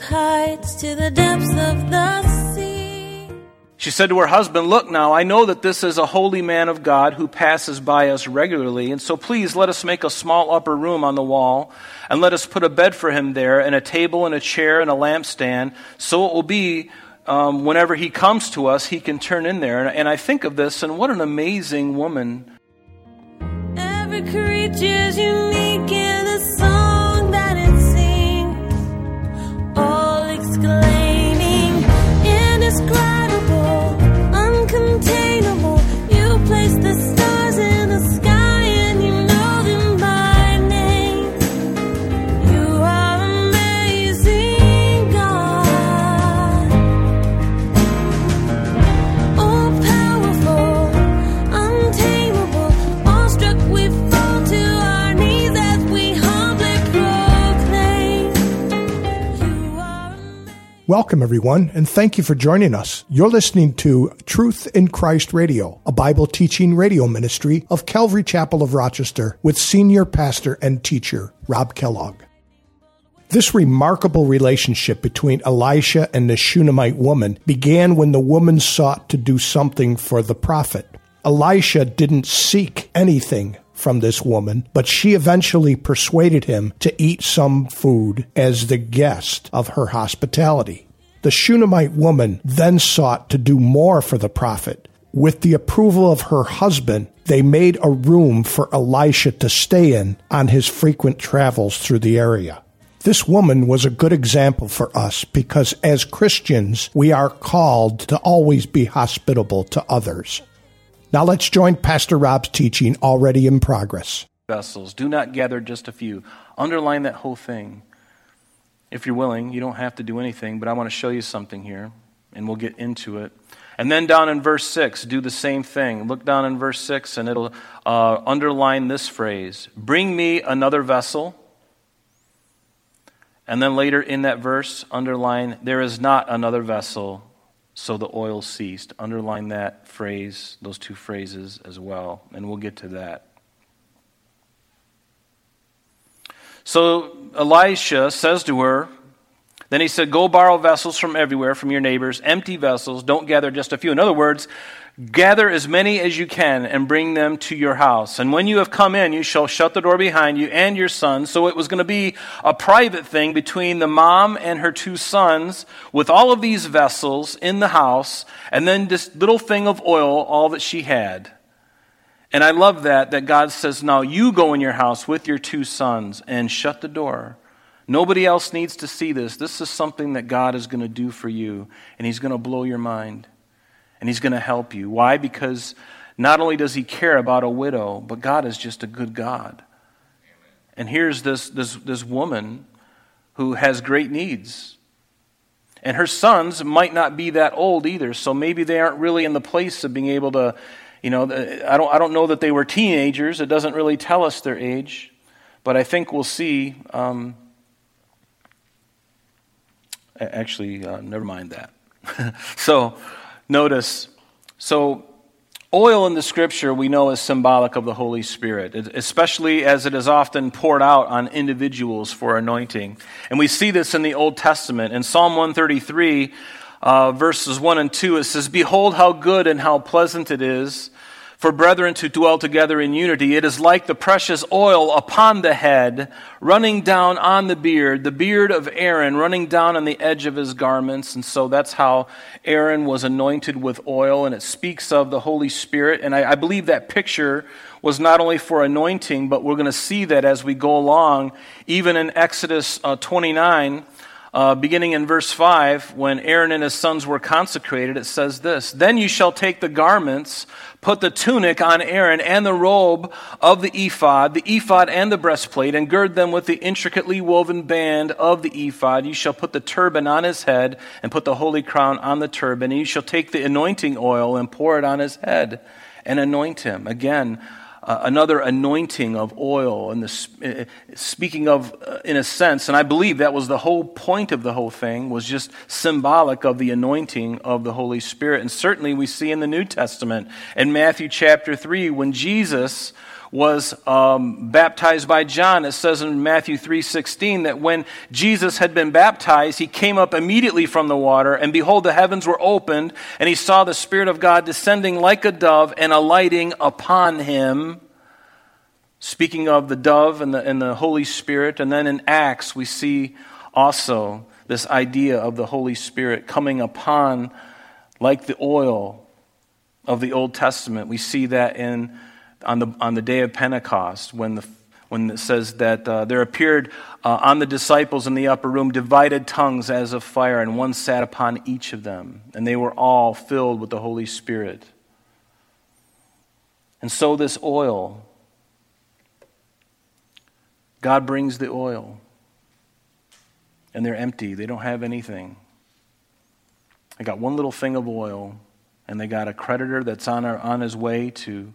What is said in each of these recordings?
with heights to the depths of the sea. She said to her husband, Look now, I know that this is a holy man of God who passes by us regularly, and so please let us make a small upper room on the wall, and let us put a bed for him there, and a table, and a chair, and a lampstand, so it will be um, whenever he comes to us, he can turn in there. And, and I think of this, and what an amazing woman. Every creature's unique all exclaiming, indescribable, Welcome, everyone, and thank you for joining us. You're listening to Truth in Christ Radio, a Bible teaching radio ministry of Calvary Chapel of Rochester with senior pastor and teacher Rob Kellogg. This remarkable relationship between Elisha and the Shunammite woman began when the woman sought to do something for the prophet. Elisha didn't seek anything from this woman, but she eventually persuaded him to eat some food as the guest of her hospitality. The Shunammite woman then sought to do more for the prophet. With the approval of her husband, they made a room for Elisha to stay in on his frequent travels through the area. This woman was a good example for us because as Christians, we are called to always be hospitable to others. Now let's join Pastor Rob's teaching already in progress. Vessels. Do not gather just a few. Underline that whole thing. If you're willing, you don't have to do anything, but I want to show you something here, and we'll get into it. And then down in verse 6, do the same thing. Look down in verse 6, and it'll uh, underline this phrase Bring me another vessel. And then later in that verse, underline, There is not another vessel, so the oil ceased. Underline that phrase, those two phrases as well, and we'll get to that. So Elisha says to her, then he said, Go borrow vessels from everywhere, from your neighbors, empty vessels, don't gather just a few. In other words, gather as many as you can and bring them to your house. And when you have come in, you shall shut the door behind you and your son. So it was going to be a private thing between the mom and her two sons with all of these vessels in the house, and then this little thing of oil, all that she had. And I love that, that God says, Now you go in your house with your two sons and shut the door. Nobody else needs to see this. This is something that God is going to do for you, and He's going to blow your mind, and He's going to help you. Why? Because not only does He care about a widow, but God is just a good God. And here's this, this, this woman who has great needs. And her sons might not be that old either, so maybe they aren't really in the place of being able to, you know, I don't, I don't know that they were teenagers. It doesn't really tell us their age. But I think we'll see. Um, actually, uh, never mind that. so, notice. So, oil in the scripture we know is symbolic of the Holy Spirit, especially as it is often poured out on individuals for anointing. And we see this in the Old Testament. In Psalm 133, uh, verses 1 and 2, it says, Behold how good and how pleasant it is for brethren to dwell together in unity. It is like the precious oil upon the head, running down on the beard, the beard of Aaron, running down on the edge of his garments. And so that's how Aaron was anointed with oil, and it speaks of the Holy Spirit. And I, I believe that picture was not only for anointing, but we're going to see that as we go along, even in Exodus uh, 29. Uh, beginning in verse 5, when Aaron and his sons were consecrated, it says this Then you shall take the garments, put the tunic on Aaron, and the robe of the ephod, the ephod and the breastplate, and gird them with the intricately woven band of the ephod. You shall put the turban on his head, and put the holy crown on the turban. And you shall take the anointing oil and pour it on his head, and anoint him. Again, uh, another anointing of oil and the, uh, speaking of uh, in a sense and i believe that was the whole point of the whole thing was just symbolic of the anointing of the holy spirit. And certainly we see in the new testament in matthew chapter 3 when jesus was um, baptized by John. It says in Matthew 3:16 that when Jesus had been baptized, he came up immediately from the water, and behold, the heavens were opened, and he saw the Spirit of God descending like a dove and alighting upon him. Speaking of the dove and the, and the Holy Spirit, and then in Acts we see also this idea of the Holy Spirit coming upon like the oil of the Old Testament. We see that in on the, on the day of Pentecost when, the, when it says that uh, there appeared uh, on the disciples in the upper room divided tongues as of fire, and one sat upon each of them, and they were all filled with the Holy Spirit. And so, this oil, God brings the oil, and they're empty. They don't have anything. They got one little thing of oil, and they got a creditor that's on, our, on his way to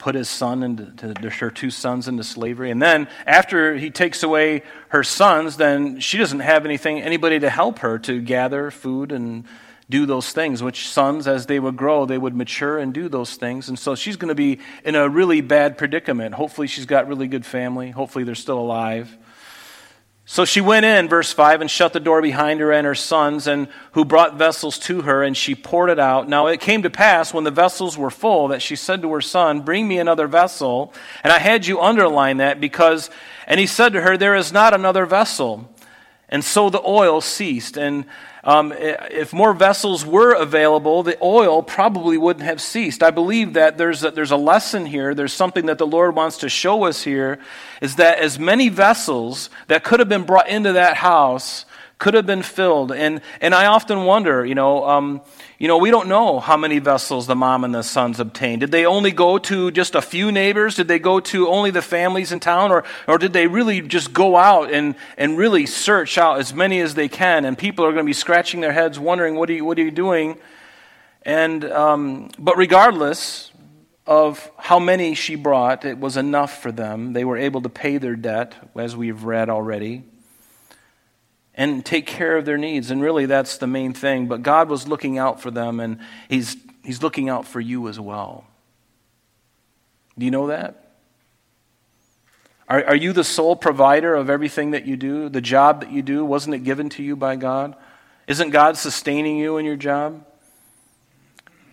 put his son into her two sons into slavery. And then after he takes away her sons then she doesn't have anything anybody to help her to gather food and do those things. Which sons as they would grow they would mature and do those things. And so she's going to be in a really bad predicament. Hopefully she's got really good family. Hopefully they're still alive so she went in, verse 5, and shut the door behind her and her sons, and who brought vessels to her, and she poured it out. Now it came to pass, when the vessels were full, that she said to her son, Bring me another vessel. And I had you underline that because, and he said to her, There is not another vessel. And so the oil ceased. And um, if more vessels were available, the oil probably wouldn't have ceased. I believe that there's a, there's a lesson here. There's something that the Lord wants to show us here is that as many vessels that could have been brought into that house could have been filled. And, and I often wonder, you know, um, you know, we don't know how many vessels the mom and the sons obtained. Did they only go to just a few neighbors? Did they go to only the families in town? Or, or did they really just go out and, and really search out as many as they can? And people are going to be scratching their heads wondering, what are you, what are you doing? And, um, but regardless of how many she brought, it was enough for them. They were able to pay their debt, as we've read already and take care of their needs. And really, that's the main thing. But God was looking out for them, and He's, he's looking out for you as well. Do you know that? Are, are you the sole provider of everything that you do? The job that you do, wasn't it given to you by God? Isn't God sustaining you in your job?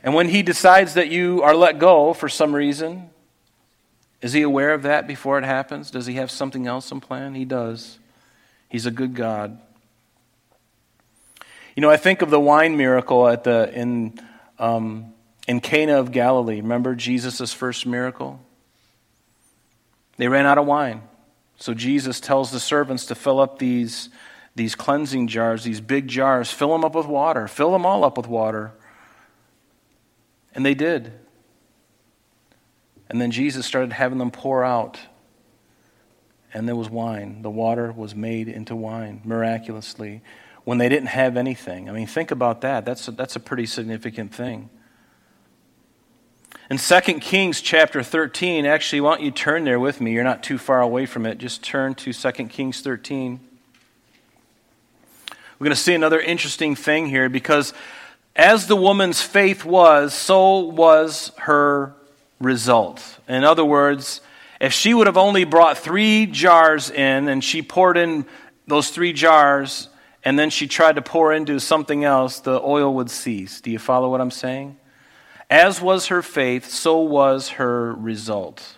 And when He decides that you are let go for some reason, is He aware of that before it happens? Does He have something else in plan? He does. He's a good God. You know, I think of the wine miracle at the, in, um, in Cana of Galilee. Remember Jesus' first miracle? They ran out of wine. So Jesus tells the servants to fill up these, these cleansing jars, these big jars, fill them up with water, fill them all up with water. And they did. And then Jesus started having them pour out. And there was wine. The water was made into wine miraculously when they didn't have anything. I mean, think about that. That's a, that's a pretty significant thing. In 2 Kings chapter 13, actually, why don't you turn there with me? You're not too far away from it. Just turn to 2 Kings 13. We're going to see another interesting thing here because as the woman's faith was, so was her result. In other words, if she would have only brought three jars in and she poured in those three jars, and then she tried to pour into something else, the oil would cease. Do you follow what I'm saying? As was her faith, so was her result.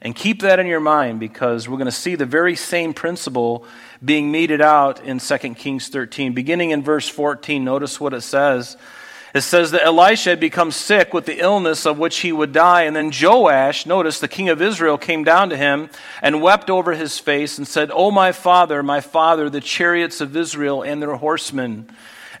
And keep that in your mind because we're going to see the very same principle being meted out in 2 Kings 13. Beginning in verse 14, notice what it says. It says that Elisha had become sick with the illness of which he would die. And then Joash, notice the king of Israel, came down to him and wept over his face and said, Oh, my father, my father, the chariots of Israel and their horsemen.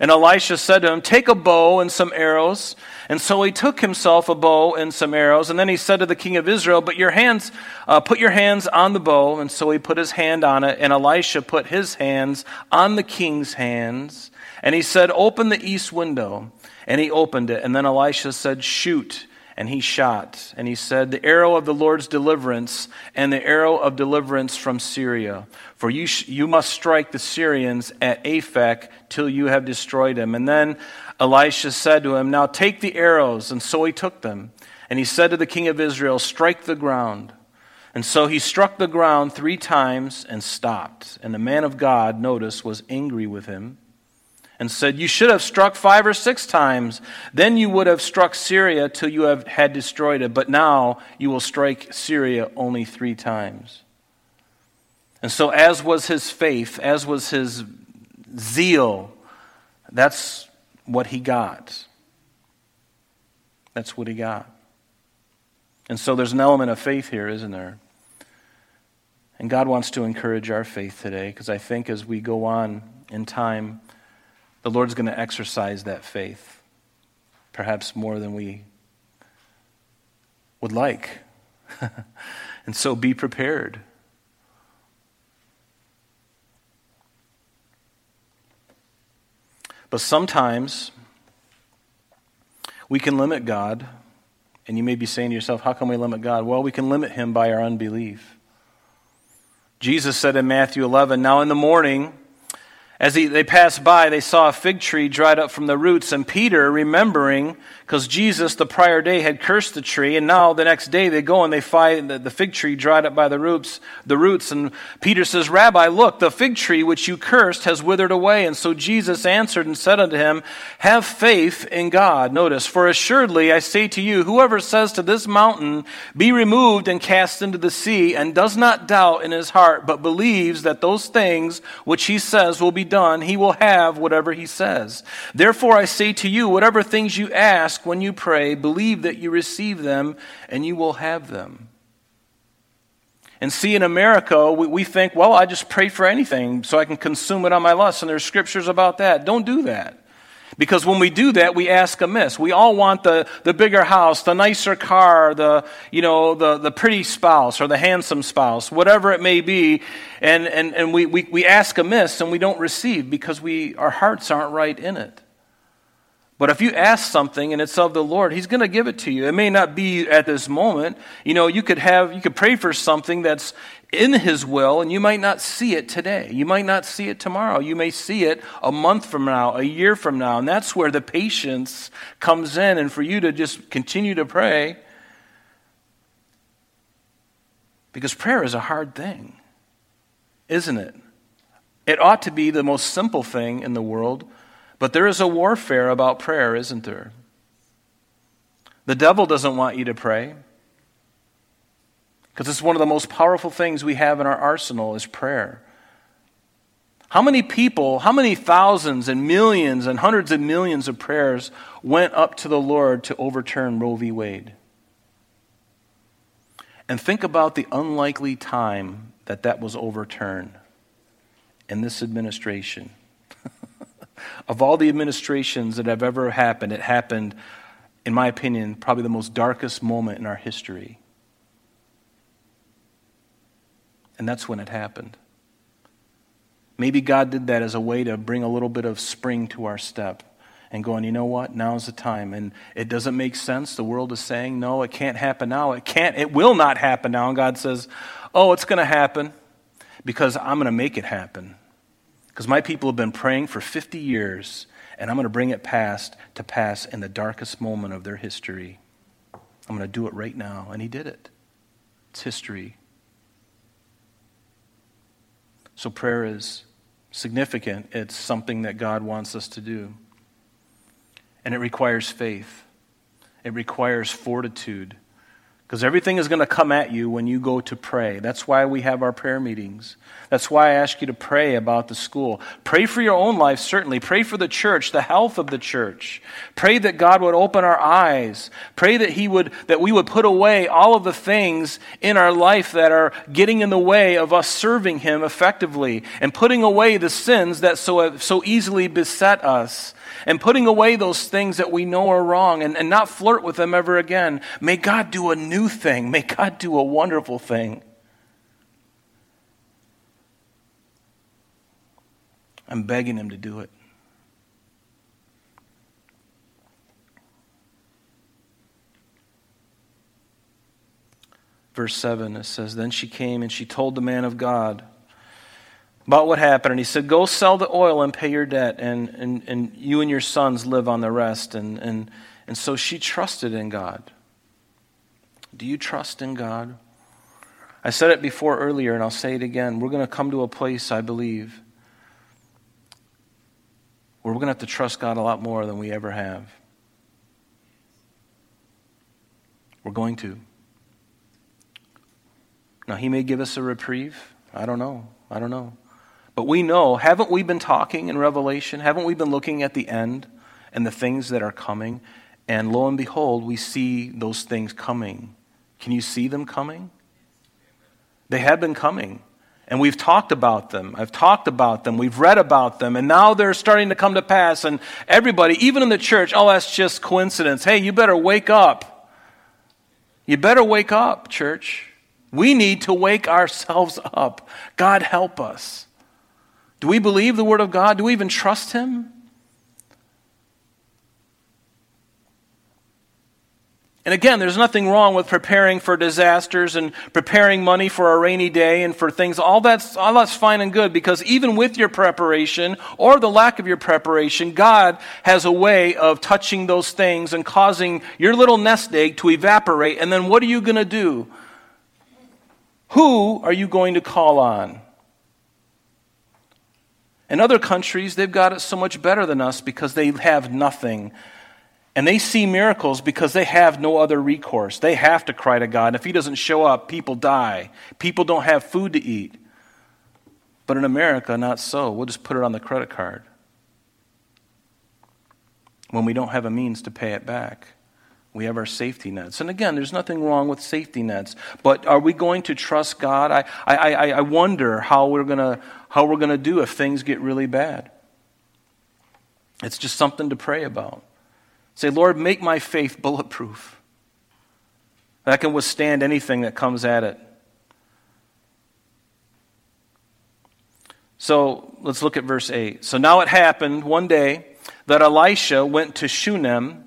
And Elisha said to him, Take a bow and some arrows. And so he took himself a bow and some arrows. And then he said to the king of Israel, But your hands, uh, put your hands on the bow. And so he put his hand on it. And Elisha put his hands on the king's hands. And he said, Open the east window. And he opened it. And then Elisha said, Shoot. And he shot. And he said, The arrow of the Lord's deliverance and the arrow of deliverance from Syria. For you, sh- you must strike the Syrians at Aphek till you have destroyed them. And then Elisha said to him, Now take the arrows. And so he took them. And he said to the king of Israel, Strike the ground. And so he struck the ground three times and stopped. And the man of God, notice, was angry with him and said, You should have struck five or six times. Then you would have struck Syria till you have had destroyed it. But now you will strike Syria only three times. And so, as was his faith, as was his zeal, that's what he got. That's what he got. And so there's an element of faith here, isn't there? And God wants to encourage our faith today because I think as we go on in time, the Lord's going to exercise that faith, perhaps more than we would like. and so be prepared. But sometimes we can limit God. And you may be saying to yourself, how can we limit God? Well, we can limit him by our unbelief. Jesus said in Matthew 11, Now in the morning, as he, they passed by, they saw a fig tree dried up from the roots, and Peter, remembering, because Jesus the prior day had cursed the tree, and now the next day they go and they find the, the fig tree dried up by the roots, the roots, and Peter says, Rabbi, look, the fig tree which you cursed has withered away. And so Jesus answered and said unto him, Have faith in God. Notice, for assuredly I say to you, whoever says to this mountain, Be removed and cast into the sea, and does not doubt in his heart, but believes that those things which he says will be done, he will have whatever he says. Therefore, I say to you, whatever things you ask when you pray, believe that you receive them, and you will have them. And see, in America, we, we think, well, I just pray for anything so I can consume it on my lust. And there's scriptures about that. Don't do that. Because when we do that, we ask amiss. We all want the, the bigger house, the nicer car, the, you know, the, the pretty spouse or the handsome spouse, whatever it may be. And, and, and we, we, we ask amiss and we don't receive because we, our hearts aren't right in it. But if you ask something and it's of the Lord, He's going to give it to you. It may not be at this moment. You know, you could have, you could pray for something that's in His will and you might not see it today. You might not see it tomorrow. You may see it a month from now, a year from now. And that's where the patience comes in and for you to just continue to pray. Because prayer is a hard thing, isn't it? It ought to be the most simple thing in the world but there is a warfare about prayer, isn't there? The devil doesn't want you to pray. Because it's one of the most powerful things we have in our arsenal is prayer. How many people, how many thousands and millions and hundreds of millions of prayers went up to the Lord to overturn Roe v. Wade? And think about the unlikely time that that was overturned in this administration. Of all the administrations that have ever happened, it happened, in my opinion, probably the most darkest moment in our history. And that's when it happened. Maybe God did that as a way to bring a little bit of spring to our step and going, you know what? Now's the time. And it doesn't make sense. The world is saying, no, it can't happen now. It can't, it will not happen now. And God says, oh, it's going to happen because I'm going to make it happen. Because my people have been praying for 50 years, and I'm going to bring it past to pass in the darkest moment of their history. I'm going to do it right now. And he did it. It's history. So prayer is significant. It's something that God wants us to do. And it requires faith. It requires fortitude. Because everything is going to come at you when you go to pray. That's why we have our prayer meetings. That's why I ask you to pray about the school. Pray for your own life, certainly. Pray for the church, the health of the church. Pray that God would open our eyes. Pray that He would, that we would put away all of the things in our life that are getting in the way of us serving Him effectively and putting away the sins that so, so easily beset us and putting away those things that we know are wrong and, and not flirt with them ever again. May God do a new thing. May God do a wonderful thing. I'm begging Him to do it. Verse 7, it says, Then she came and she told the man of God about what happened. And he said, Go sell the oil and pay your debt, and, and, and you and your sons live on the rest. And, and, and so she trusted in God. Do you trust in God? I said it before earlier, and I'll say it again. We're going to come to a place, I believe, where we're going to have to trust God a lot more than we ever have. We're going to. Now, He may give us a reprieve. I don't know. I don't know. But we know, haven't we been talking in Revelation? Haven't we been looking at the end and the things that are coming? And lo and behold, we see those things coming. Can you see them coming? They have been coming. And we've talked about them. I've talked about them. We've read about them. And now they're starting to come to pass. And everybody, even in the church, oh, that's just coincidence. Hey, you better wake up. You better wake up, church. We need to wake ourselves up. God help us. Do we believe the Word of God? Do we even trust Him? And again, there's nothing wrong with preparing for disasters and preparing money for a rainy day and for things. All that's, all that's fine and good because even with your preparation or the lack of your preparation, God has a way of touching those things and causing your little nest egg to evaporate. And then what are you going to do? Who are you going to call on? In other countries, they've got it so much better than us because they have nothing. And they see miracles because they have no other recourse. They have to cry to God. And If He doesn't show up, people die. People don't have food to eat. But in America, not so. We'll just put it on the credit card when we don't have a means to pay it back. We have our safety nets. And again, there's nothing wrong with safety nets. But are we going to trust God? I, I, I, wonder how we're going how we're going to do if things get really bad. It's just something to pray about. Say, Lord, make my faith bulletproof. That can withstand anything that comes at it. So let's look at verse 8. So now it happened one day that Elisha went to Shunem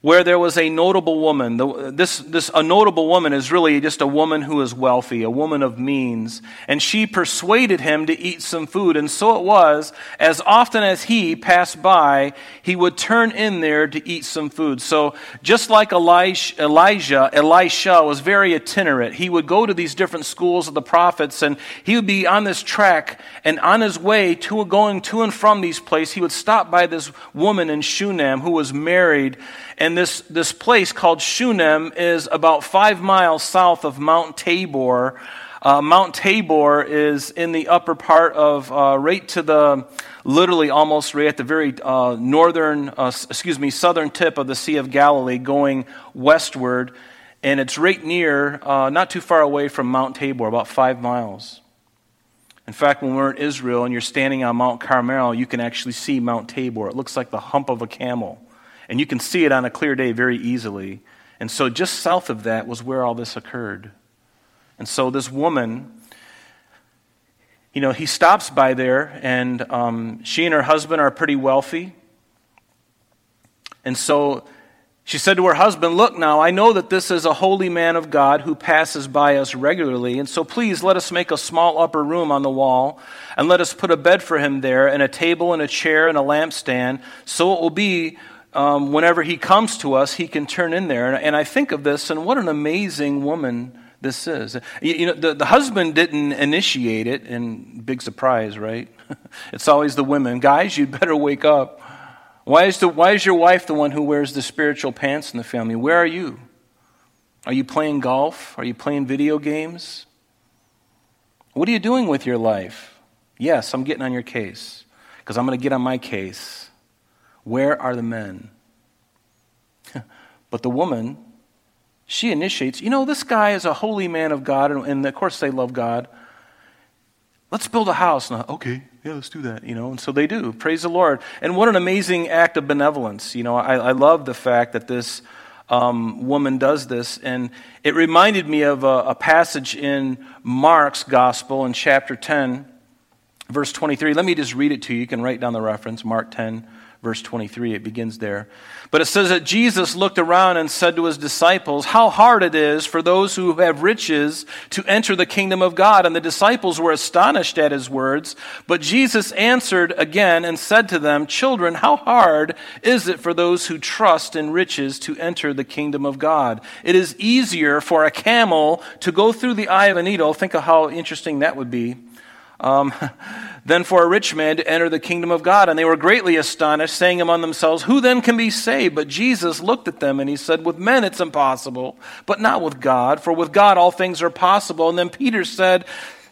where there was a notable woman. This, this, a notable woman is really just a woman who is wealthy, a woman of means. And she persuaded him to eat some food. And so it was, as often as he passed by, he would turn in there to eat some food. So just like Elijah, Elijah, Elisha was very itinerant. He would go to these different schools of the prophets and he would be on this track and on his way to going to and from these places, he would stop by this woman in Shunem who was married and this, this place called Shunem is about five miles south of Mount Tabor. Uh, Mount Tabor is in the upper part of, uh, right to the, literally almost right at the very uh, northern, uh, excuse me, southern tip of the Sea of Galilee going westward. And it's right near, uh, not too far away from Mount Tabor, about five miles. In fact, when we're in Israel and you're standing on Mount Carmel, you can actually see Mount Tabor. It looks like the hump of a camel. And you can see it on a clear day very easily. And so just south of that was where all this occurred. And so this woman, you know, he stops by there, and um, she and her husband are pretty wealthy. And so she said to her husband, Look now, I know that this is a holy man of God who passes by us regularly, and so please let us make a small upper room on the wall, and let us put a bed for him there, and a table, and a chair, and a lampstand, so it will be um, whenever he comes to us, he can turn in there. And, and, I think of this, and what an amazing woman this is. You, you know, the, the husband didn't initiate it, and big surprise, right? it's always the women. Guys, you'd better wake up. Why is, the, why is your wife the one who wears the spiritual pants in the family? Where are you? Are you playing golf? Are you playing video games? What are you doing with your life? Yes, I'm getting on your case because I'm going to get on my case. Where are the men? but the woman, she initiates, you know, this guy is a holy man of God, and, and of course they love God. Let's build a house. And, okay, yeah, let's do that, you know. And so they do. Praise the Lord. And what an amazing act of benevolence. You know, I, I love the fact that this um, woman does this. And it reminded me of a, a passage in Mark's gospel in chapter 10, verse 23. Let me just read it to you. You can write down the reference, Mark 10, verse 23, it begins there. But it says that Jesus looked around and said to his disciples, How hard it is for those who have riches to enter the kingdom of God. And the disciples were astonished at his words. But Jesus answered again and said to them, Children, how hard is it for those who trust in riches to enter the kingdom of God? It is easier for a camel to go through the eye of a needle. Think of how interesting that would be um, than for a rich man to enter the kingdom of God. And they were greatly astonished, saying among themselves, Who then can be saved? But Jesus looked at them and he said, With men it's impossible, but not with God, for with God all things are possible. And then Peter said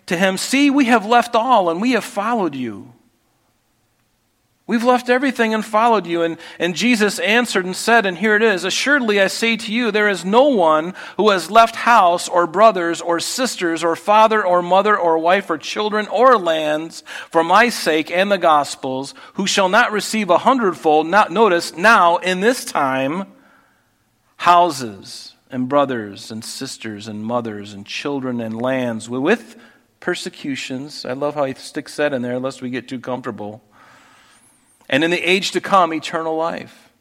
to him, See, we have left all and we have followed you. We've left everything and followed you. And, and Jesus answered and said, and here it is Assuredly I say to you, there is no one who has left house or brothers or sisters or father or mother or wife or children or lands for my sake and the gospel's who shall not receive a hundredfold, not notice now in this time, houses and brothers and sisters and mothers and children and lands with persecutions. I love how he sticks that in there, lest we get too comfortable and in the age to come, eternal life.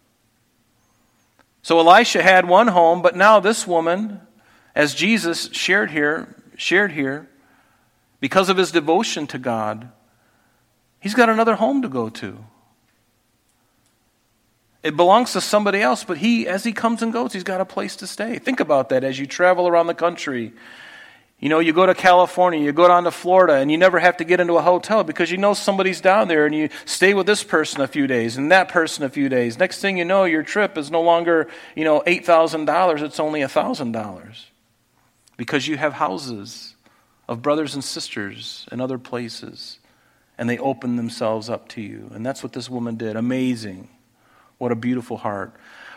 So Elisha had one home, but now this woman, as Jesus shared here, shared here, because of his devotion to God, he's got another home to go to. It belongs to somebody else, but he, as he comes and goes, he's got a place to stay. Think about that as you travel around the country you know, you go to California, you go down to Florida, and you never have to get into a hotel because you know somebody's down there, and you stay with this person a few days and that person a few days. Next thing you know, your trip is no longer, you know, $8,000, it's only $1,000 because you have houses of brothers and sisters in other places, and they open themselves up to you. And that's what this woman did. Amazing. What a beautiful heart.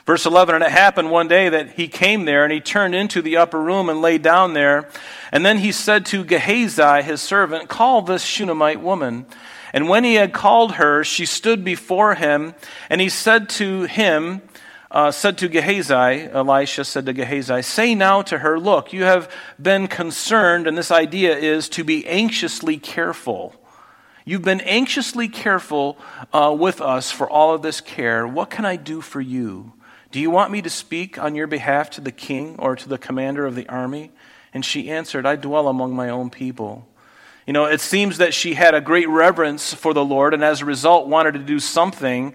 Verse 11, and it happened one day that he came there and he turned into the upper room and lay down there. And then he said to Gehazi, his servant, Call this Shunammite woman. And when he had called her, she stood before him, and he said to him, uh, said to Gehazi, Elisha said to Gehazi, Say now to her, Look, you have been concerned, and this idea is to be anxiously careful. You've been anxiously careful uh, with us for all of this care. What can I do for you? Do you want me to speak on your behalf to the king or to the commander of the army? And she answered, I dwell among my own people. You know, it seems that she had a great reverence for the Lord, and as a result, wanted to do something.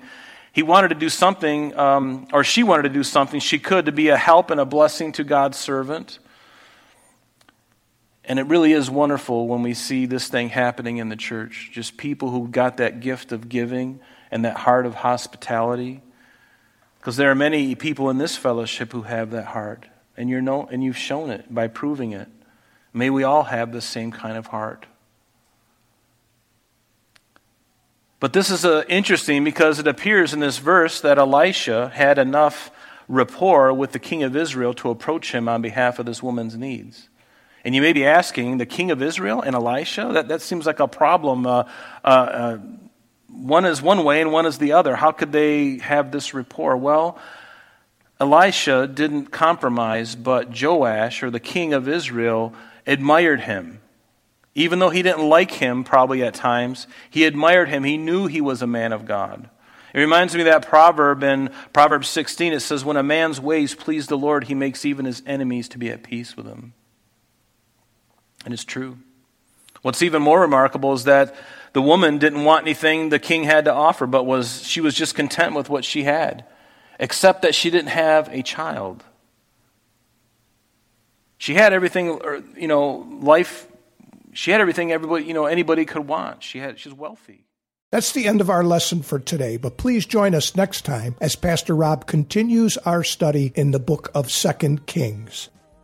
He wanted to do something, um, or she wanted to do something she could to be a help and a blessing to God's servant. And it really is wonderful when we see this thing happening in the church. Just people who got that gift of giving and that heart of hospitality. Because there are many people in this fellowship who have that heart. And, you're no, and you've shown it by proving it. May we all have the same kind of heart. But this is uh, interesting because it appears in this verse that Elisha had enough rapport with the king of Israel to approach him on behalf of this woman's needs. And you may be asking, the king of Israel and Elisha? That, that seems like a problem. Uh, uh, uh one is one way and one is the other. How could they have this rapport? Well, Elisha didn't compromise, but Joash, or the king of Israel, admired him. Even though he didn't like him, probably at times, he admired him. He knew he was a man of God. It reminds me of that proverb in Proverbs 16. It says, When a man's ways please the Lord, he makes even his enemies to be at peace with him. And it's true. What's even more remarkable is that the woman didn't want anything the king had to offer, but was, she was just content with what she had, except that she didn't have a child. She had everything, er, you know, life, she had everything everybody, you know, anybody could want. She had, she's wealthy. That's the end of our lesson for today, but please join us next time as Pastor Rob continues our study in the book of Second Kings.